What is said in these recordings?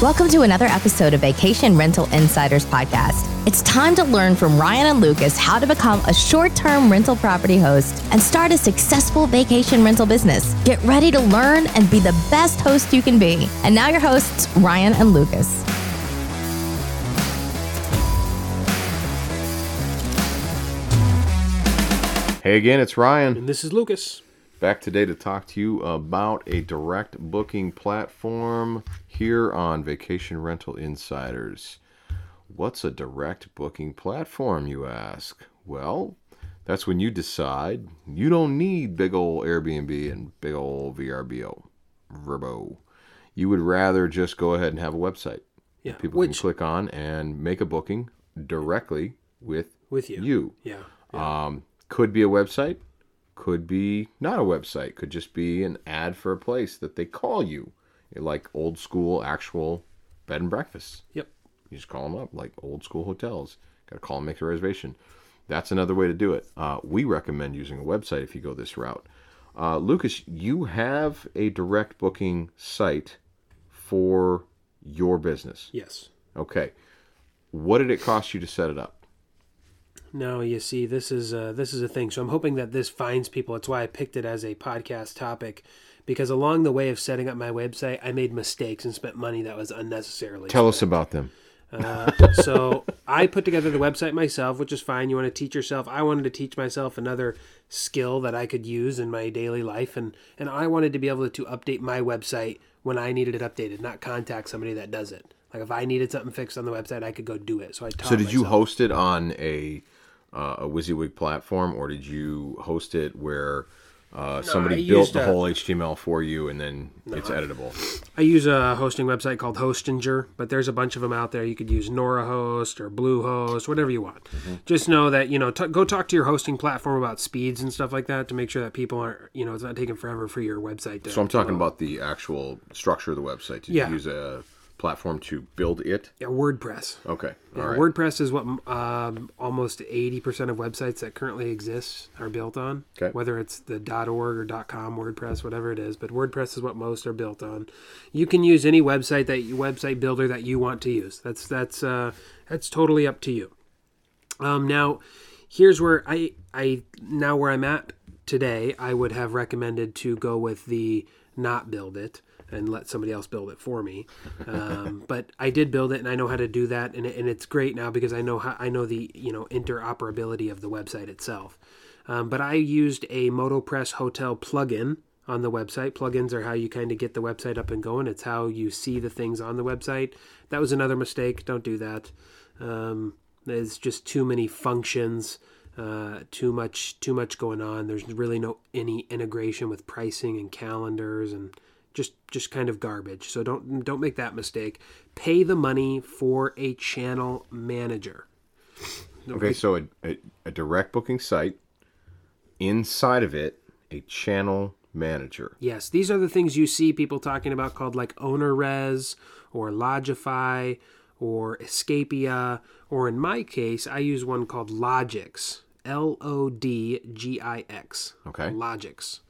Welcome to another episode of Vacation Rental Insiders Podcast. It's time to learn from Ryan and Lucas how to become a short term rental property host and start a successful vacation rental business. Get ready to learn and be the best host you can be. And now, your hosts, Ryan and Lucas. Hey again, it's Ryan. And this is Lucas. Back today to talk to you about a direct booking platform here on Vacation Rental Insiders. What's a direct booking platform, you ask? Well, that's when you decide you don't need big old Airbnb and big old VRBO, Verbo. You would rather just go ahead and have a website. Yeah, People which can click on and make a booking directly with with you. you. Yeah. Um, could be a website, could be not a website, could just be an ad for a place that they call you, like old school actual bed and breakfasts. Yep. You just call them up, like old school hotels. Got to call and make a reservation. That's another way to do it. Uh, we recommend using a website if you go this route. Uh, Lucas, you have a direct booking site for your business. Yes. Okay. What did it cost you to set it up? No, you see, this is uh, this is a thing. So I'm hoping that this finds people. It's why I picked it as a podcast topic, because along the way of setting up my website, I made mistakes and spent money that was unnecessarily. Tell us about them. Uh, so I put together the website myself, which is fine. You want to teach yourself. I wanted to teach myself another skill that I could use in my daily life, and and I wanted to be able to update my website when I needed it updated, not contact somebody that does it. Like if I needed something fixed on the website, I could go do it. So I So did you host it on a uh, a WYSIWYG platform, or did you host it where uh, somebody I built the a- whole HTML for you and then it's editable? I use a hosting website called Hostinger, but there's a bunch of them out there. You could use NoraHost or Bluehost, whatever you want. Just know that you know t- go talk to your hosting platform about speeds and stuff like that to make sure that people aren't you know it's not taking forever for your website to. So I'm talking about the actual structure of the website. Did Yeah. you use a platform to build it? yeah, WordPress. Okay, all Yeah, right. WordPress is what um, almost 80% of websites that currently exist are built on. Okay. Whether it's the .org or .com WordPress, whatever it is, but WordPress is what most are built on. You can use any website that you, website builder that you want to use. That's that's uh, that's totally up to you. Um, now, here's where I I now where I'm at today. I would have recommended to go with the not build it and let somebody else build it for me. Um, but I did build it, and I know how to do that, and, and it's great now because I know how I know the you know interoperability of the website itself. Um, but I used a MotoPress Hotel plugin on the website. Plugins are how you kind of get the website up and going. It's how you see the things on the website. That was another mistake. Don't do that. Um, there's just too many functions, uh, too much, too much going on. There's really no any integration with pricing and calendars and just just kind of garbage. So don't don't make that mistake. Pay the money for a channel manager. Okay, so a, a, a direct booking site, inside of it, a channel manager. Yes, these are the things you see people talking about called like owner OwnerRez or Lodgify or Escapia, or in my case, I use one called Lodgix. L O D G I X. Okay. Lodgix.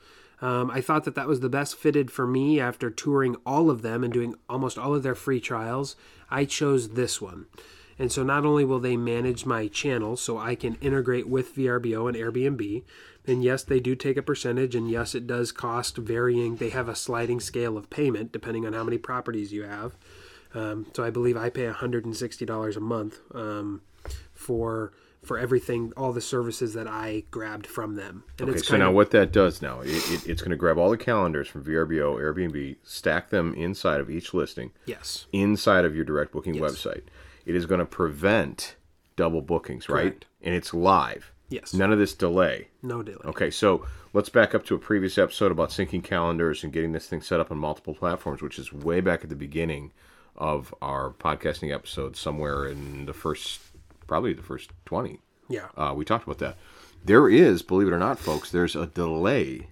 Um, I thought that that was the best fitted for me after touring all of them and doing almost all of their free trials. I chose this one. And so not only will they manage my channel so I can integrate with VRBO and Airbnb, and yes, they do take a percentage, and yes, it does cost varying. They have a sliding scale of payment depending on how many properties you have. Um, so I believe I pay $160 a month um, for for everything, all the services that I grabbed from them. And Okay, it's so now of, what that does now, it, it, it's going to grab all the calendars from VRBO, Airbnb, stack them inside of each listing, yes, inside of your direct booking Yes. website. It is going to prevent double bookings, right? Correct. And it's live. Yes. None of this delay. no delay. Okay, so let's back up to a previous episode about syncing calendars and getting this thing set up on multiple platforms, which is way back at the beginning of our podcasting episode, somewhere in the first, probably the first 20. Yeah. Uh, we talked about that. There is, believe it or not, folks, there's a delay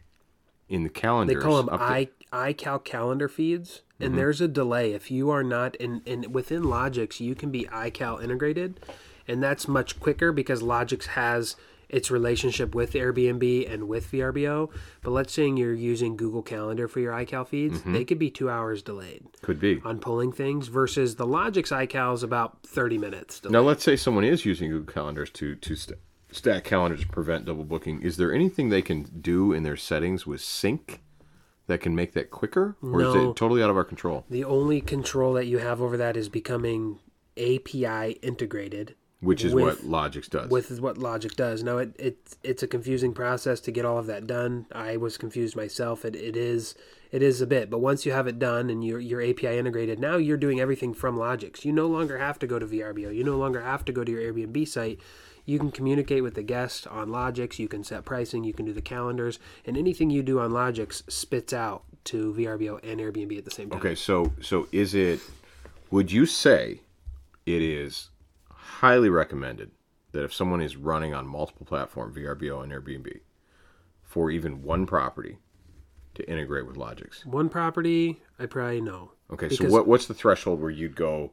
in the calendar. They call them i iCal calendar feeds, and Mm-hmm. there's a delay if you are not in, in within Lodgix. You can be iCal integrated, and that's much quicker because Lodgix has its relationship with Airbnb and with VRBO. But let's say you're using Google Calendar for your iCal feeds, Mm-hmm. they could be two hours delayed Could be. on pulling things versus the Lodgix iCal is about 30 minutes delayed. Now, let's say someone is using Google Calendars to to st- stack calendars to prevent double booking. Is there anything they can do in their settings with sync that can make that quicker, or is it totally out of our control? The only control that you have over that is becoming API integrated. Which is with- what Lodgix does. with is what Lodgix does. No, it, it it's a confusing process to get all of that done. I was confused myself. It, it is it is a bit, but once you have it done and you're you're API integrated, now you're doing everything from Lodgix. You no longer have to go to VRBO. You no longer have to go to your Airbnb site. You can communicate with the guest on Lodgix. You can set pricing. You can do the calendars, and anything you do on Lodgix spits out to VRBO and Airbnb at the same time. Okay, so so is it? Would you say it is highly recommended that if someone is running on multiple platform VRBO and Airbnb, for even one property, to integrate with Lodgix? One property, I probably know. Okay, so what what's the threshold where you'd go?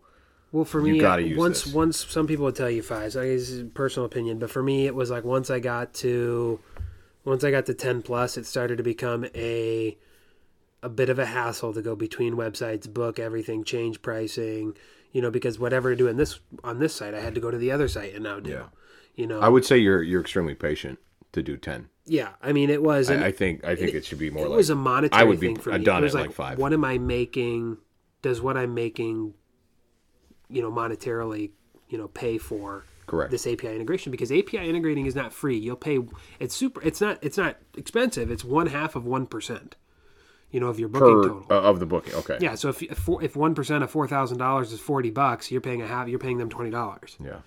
Well, for You me, gotta use once this. once some people would tell you five. So is personal opinion, but for me, it was like once I got to once I got to ten plus, it started to become a a bit of a hassle to go between websites, book everything, change pricing. You know, because whatever to do in this on this site, I had to go to the other site and now do. Yeah. You know, I would say you're you're extremely patient to do ten. yeah. I mean, it was. I, I think I think it, should be more it like was a monetary I would be thing for me. done it was it like, like five. what am I making? Does what I'm making, you know, monetarily, you know, pay for Correct. this API integration? Because API integrating is not free. You'll pay. It's super. It's not. It's not expensive. It's one half of one percent. You know, of your booking per total. uh, of the booking. Okay. yeah. So if if one percent of four thousand dollars is forty bucks, you're paying a half. You're paying them twenty dollars Yeah.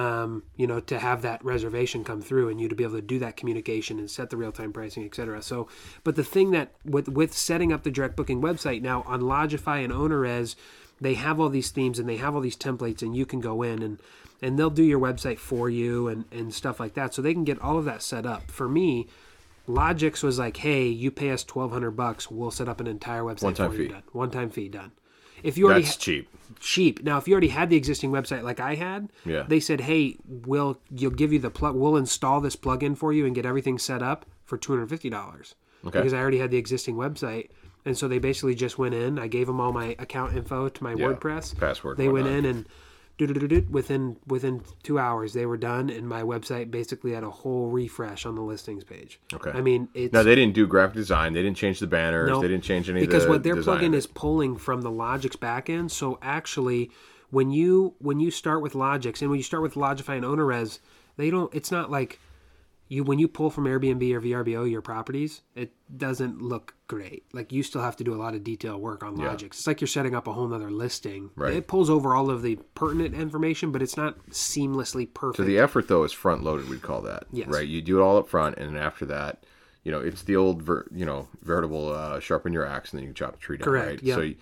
um, you know, to have that reservation come through and you to be able to do that communication and set the real time pricing, et cetera. So, but the thing that with with setting up the direct booking website now on Lodgify and OwnerRez, they have all these themes and they have all these templates, and you can go in and and they'll do your website for you and and stuff like that, so they can get all of that set up. For me. Lodgix was like, "Hey, you pay us twelve hundred bucks, we'll set up an entire website One-time for you. fee. Done. One time fee done. If you already That's cheap. cheap. Now, if you already had the existing website like I had, Yeah. they said, "Hey, we'll you'll give you the plug. We'll install this plugin for you and get everything set up for two hundred fifty dollars." Okay. Because I already had the existing website, and so they basically just went in. I gave them all my account info to my Yeah. WordPress Password, They went whatnot. in and within within two hours they were done, and my website basically had a whole refresh on the listings page. Okay. I mean, it's No, they didn't do graphic design. They didn't change the banners. Nope. They didn't change any because what their design plugin is pulling from the Lodgix backend. So actually, when you when you start with Lodgix and when you start with Lodgify and OwnerRez, they don't. It's not like you when you pull from Airbnb or VRBO your properties, it doesn't look great. Like you still have to do a lot of detail work on Yeah. Lodgix. It's like you're setting up a whole nother listing. Right. It pulls over all of the pertinent information, but it's not seamlessly perfect. So the effort though is front loaded. We'd call that. Yes. Right. You do it all up front, and then after that, you know, it's the old, ver- you know, veritable uh, sharpen your axe, and then you chop a tree down. Correct, Right. yeah. So you,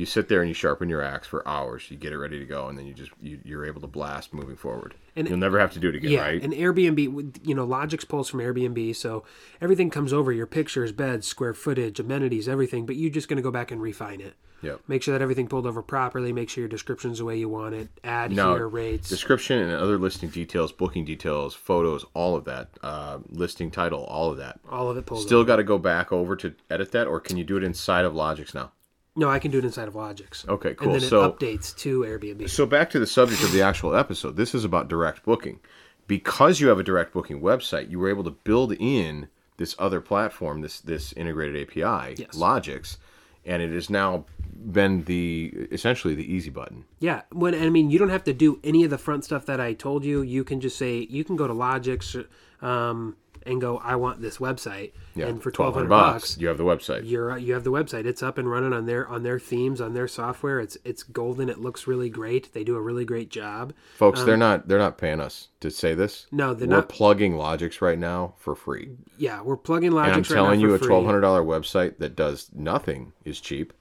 you sit there and you sharpen your axe for hours. You get it ready to go, and then you just you, you're able to blast moving forward. And- You'll never have to do it again. Yeah, Right. and Airbnb, you know, Lodgix pulls from Airbnb, so everything comes over your pictures, beds, square footage, amenities, everything. But you're just going to go back and refine it. Yep. Make sure that everything pulled over properly. Make sure your description's the way you want it. Add Now, here rates. description and other listing details, booking details, photos, all of that, uh, listing title, all of that. all of it pulled. Still got to go back over to edit that, or can you do it inside of Lodgix now? No, I can do it inside of Lodgix. Okay, cool. And then it So- updates to Airbnb. So back to the subject of the actual episode. This is about direct booking. Because you have a direct booking website, you were able to build in this other platform, this this integrated API, Yes. Lodgix, and it has now been the essentially the easy button. Yeah, when I mean you don't have to do any of the front stuff that I told you. You can just say you can go to Lodgix um, and go, I want this website, and for twelve hundred bucks, you have the website. you're you have the website. It's up and running on their on their themes on their software. It's it's golden. It looks really great. They do a really great job. Folks, they're not they're not paying us to say this. Um, No, they're not we're not. plugging Lodgix right now for free. Yeah, we're plugging Lodgix And I'm right telling now you, a twelve hundred dollar website that does nothing is cheap.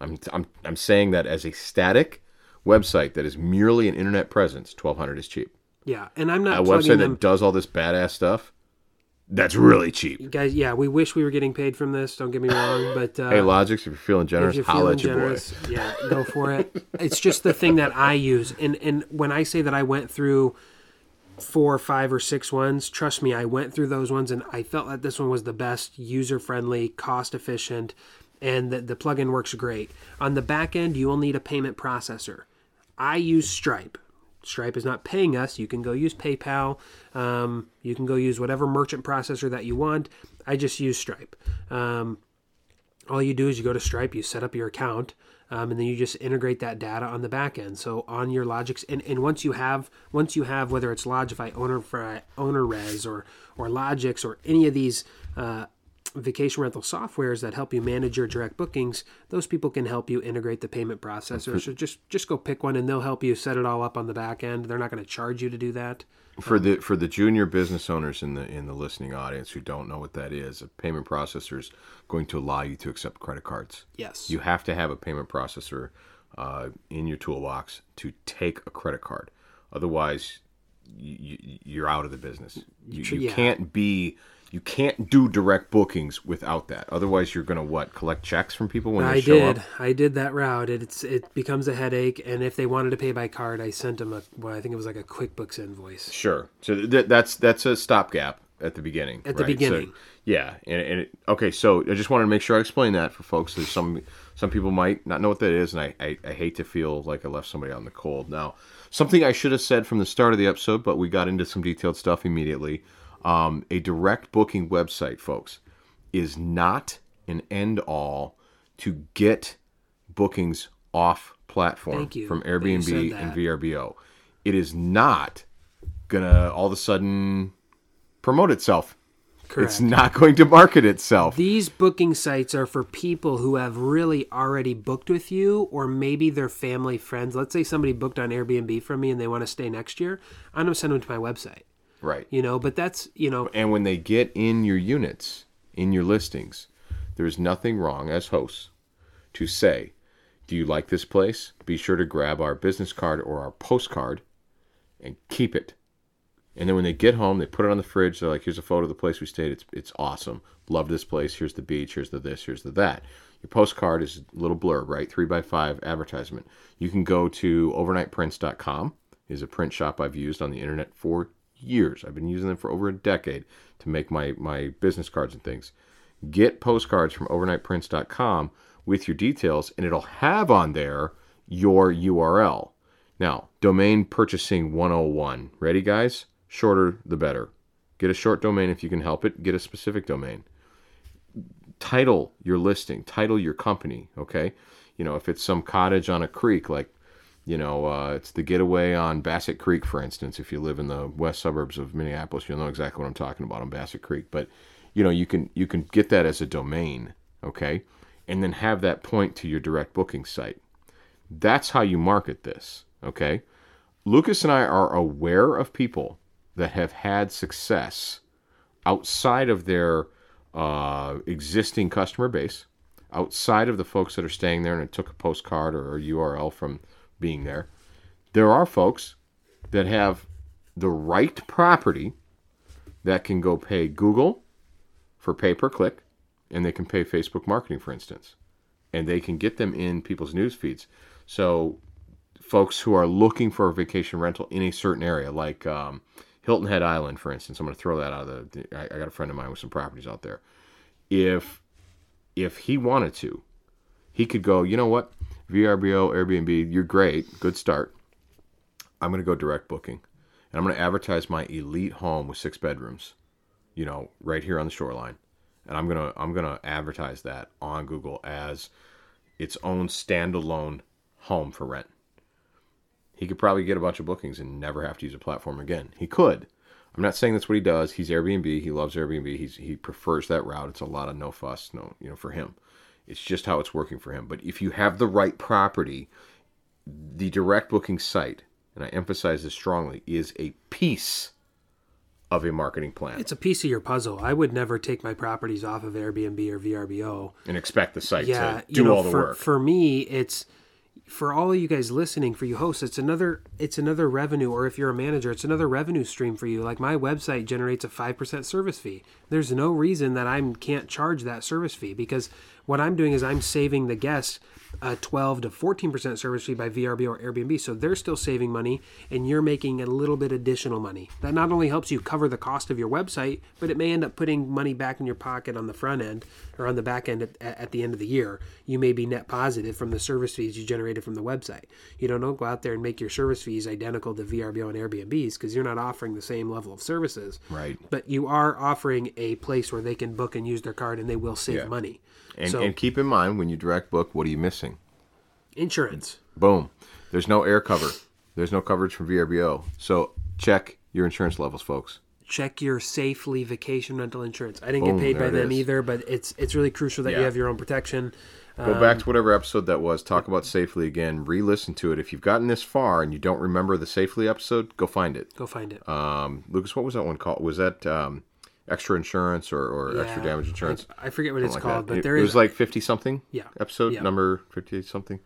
I'm, I'm I'm saying that as a static website that is merely an internet presence, twelve hundred is cheap. Yeah, and I'm not A website them. that does all this badass stuff, that's really cheap. Guys, yeah, we wish we were getting paid from this. Don't get me wrong, but uh, Hey, Lodgix, if you're feeling generous, if you're feeling generous, yeah, go for it. It's just the thing that I use, and and when I say that I went through four, five, or six ones. Trust me, I went through those ones and I felt that this one was the best, user friendly, cost efficient, and the, the plugin works great. On the back end, you will need a payment processor. I use Stripe. Stripe is not paying us. You can go use PayPal. Um, you can go use whatever merchant processor that you want. I just use Stripe. Um, all you do is you go to Stripe, you set up your account, um, and then you just integrate that data on the back end. So on your Lodgix, and, and once you have once you have whether it's Lodgify, Owner OwnerRez, or or Lodgix, or any of these uh, vacation rental softwares that help you manage your direct bookings, those people can help you integrate the payment processor. So just just go pick one, and they'll help you set it all up on the back end. They're not going to charge you to do that. For the for the junior business owners in the in the listening audience who don't know what that is, a payment processor is going to allow you to accept credit cards. Yes. You have to have a payment processor uh, in your toolbox to take a credit card. Otherwise, you, you're out of the business. You, you Yeah. can't be you can't do direct bookings without that. Otherwise, you're going to what collect checks from people when they I show did. up. I did that route. It's it becomes a headache, and if they wanted to pay by card, I sent them a well, I think it was like a QuickBooks invoice. Sure. So th- that's that's a stopgap at the beginning. At the right? So- beginning. yeah, and, and it, okay. So I just wanted to make sure I explain that for folks. There's some some people might not know what that is, and I, I I hate to feel like I left somebody out in the cold. Now, something I should have said from the start of the episode, but we got into some detailed stuff immediately. Um, a direct booking website, folks, is not an end all to get bookings off platform from Airbnb and. VRBO. It is not gonna all of a sudden promote itself. Correct. It's not going to market itself. These booking sites are for people who have really already booked with you, or maybe their family friends. Let's say somebody booked on Airbnb from me and they want to stay next year. I'm gonna send them to my website. Right. You know, but that's you know, And when they get in your units, in your listings, there's nothing wrong as hosts to say, Do you like this place? Be sure to grab our business card or our postcard and keep it. And then when they get home, they put it on the fridge. They're like, here's a photo of the place we stayed. It's, it's awesome. Love this place. Here's the beach. Here's the this. Here's the that. Your postcard is a little blurb, right? Three by five advertisement. You can go to overnightprints.com. is a print shop I've used on the internet for years. I've been using them for over a decade to make my, my business cards and things. Get postcards from overnightprints.com with your details, and it'll have on there your URL. Now, domain purchasing 101. Ready, guys? Shorter the better. Get a short domain if you can help it. Get a specific domain. Title your listing, title your company, okay? You know, if it's some cottage on a creek, like, you know, uh, it's the getaway on Bassett Creek, for instance. If you live in the west suburbs of Minneapolis, you'll know exactly what I'm talking about on Bassett Creek. But, you know, you can you can get that as a domain, okay? And then have that point to your direct booking site. That's how you market this, okay? Lucas and I are aware of people that have had success outside of their uh, existing customer base, outside of the folks that are staying there and it took a postcard or a URL from being there. There are folks that have the right property that can go pay Google for pay per click and they can pay Facebook marketing, for instance, and they can get them in people's news feeds. So folks who are looking for a vacation rental in a certain area, like um, Hilton Head Island, for instance. I'm going to throw that out of the. I, I got a friend of mine with some properties out there. If if he wanted to, he could go. You know what? VRBO, Airbnb, you're great. Good start. I'm going to go direct booking, and I'm going to advertise my elite home with six bedrooms. You know, right here on the shoreline, and I'm gonna I'm gonna advertise that on Google as its own standalone home for rent he could probably get a bunch of bookings and never have to use a platform again. He could. I'm not saying that's what he does. He's Airbnb. He loves Airbnb. He's he prefers that route. It's a lot of no fuss, no, you know, for him. It's just how it's working for him. But if you have the right property, the direct booking site, and I emphasize this strongly, is a piece of a marketing plan. it's a piece of your puzzle. I would never take my properties off of Airbnb or VRBO. and expect the site yeah, to do you know, all the for, work. For me, it's for all of you guys listening, for you hosts, it's another it's another revenue, or if you're a manager, it's another revenue stream for you. Like my website generates a five percent service fee. There's no reason that I can't charge that service fee because what I'm doing is I'm saving the guest a 12 to 14% service fee by VRBO or Airbnb. So they're still saving money and you're making a little bit additional money. That not only helps you cover the cost of your website, but it may end up putting money back in your pocket on the front end or on the back end at, at the end of the year. You may be net positive from the service fees you generated from the website. You don't, don't go out there and make your service fees identical to VRBO and Airbnbs because you're not offering the same level of services. Right. But you are offering a place where they can book and use their card and they will save Yeah. money. And, so and keep in mind when you direct book, what are you missing? insurance. Boom. There's no air cover. There's no coverage from VRBO. So check your insurance levels, folks. check your safely vacation rental insurance. I didn't Boom, get paid by them is. either, but it's it's really crucial that you have your own protection. Go back to whatever episode that was. Talk about safely again. Re-listen to it. If you've gotten this far and you don't remember the safely episode, go find it. Go find it. Um, Lucas, what was that one called? Was that um, extra insurance or, or extra damage insurance? I, I forget what it's Like called, that. but it, there it is was like fifty something. Yeah. Episode Yeah. number fifty-eight something.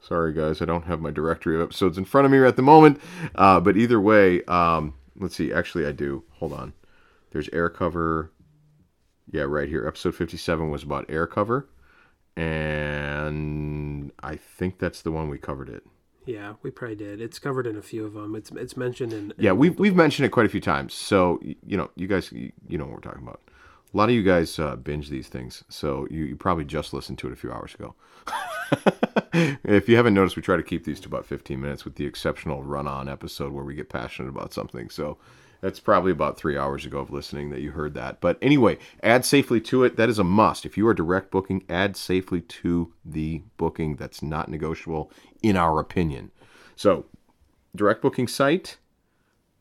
Sorry guys, I don't have my directory of episodes in front of me at the moment. Uh, but either way, um, let's see. Actually, I do. Hold on. There's air cover. Yeah, right here. Episode fifty-seven was about air cover, and I think that's the one we covered it. Yeah, we probably did. It's covered in a few of them. It's it's mentioned in Yeah, we've we've mentioned it quite a few times. So you know, you guys, you you know what we're talking about. A lot of you guys uh, binge these things, so you, you probably just listened to it a few hours ago. if you haven't noticed, we try to keep these to about 15 minutes, with the exceptional run-on episode where we get passionate about something. So that's probably about three hours ago of listening that you heard that. But anyway, add safely to it. That is a must. If you are direct booking, add safely to the booking. That's not negotiable, in our opinion. So, direct booking site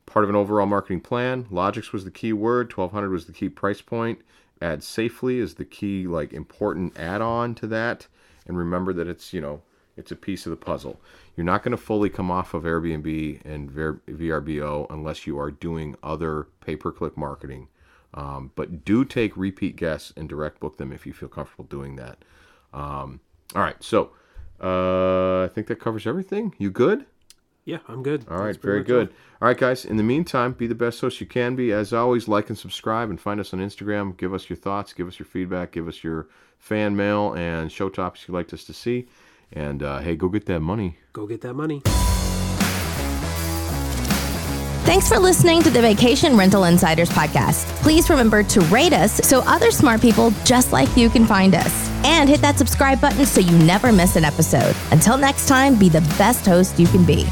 part of an overall marketing plan. Lodgix was the key word. 1200 was the key price point. Add safely is the key like important add-on to that. And remember that it's you know it's a piece of the puzzle. You're not going to fully come off of Airbnb and VRBO unless you are doing other pay-per-click marketing. Um, but do take repeat guests and direct book them if you feel comfortable doing that. Um, all right, so uh, I think that covers everything. You good? yeah, I'm good. All right, very good. All right, guys. In the meantime, be the best host you can be. As always, like and subscribe and find us on Instagram. Give us your thoughts, give us your feedback, give us your fan mail and show topics you'd like us to see. And uh, hey, go get that money. Go get that money. Thanks for listening to the Vacation Rental Insiders podcast. Please remember to rate us so other smart people just like you can find us. And hit that subscribe button so you never miss an episode. Until next time, be the best host you can be.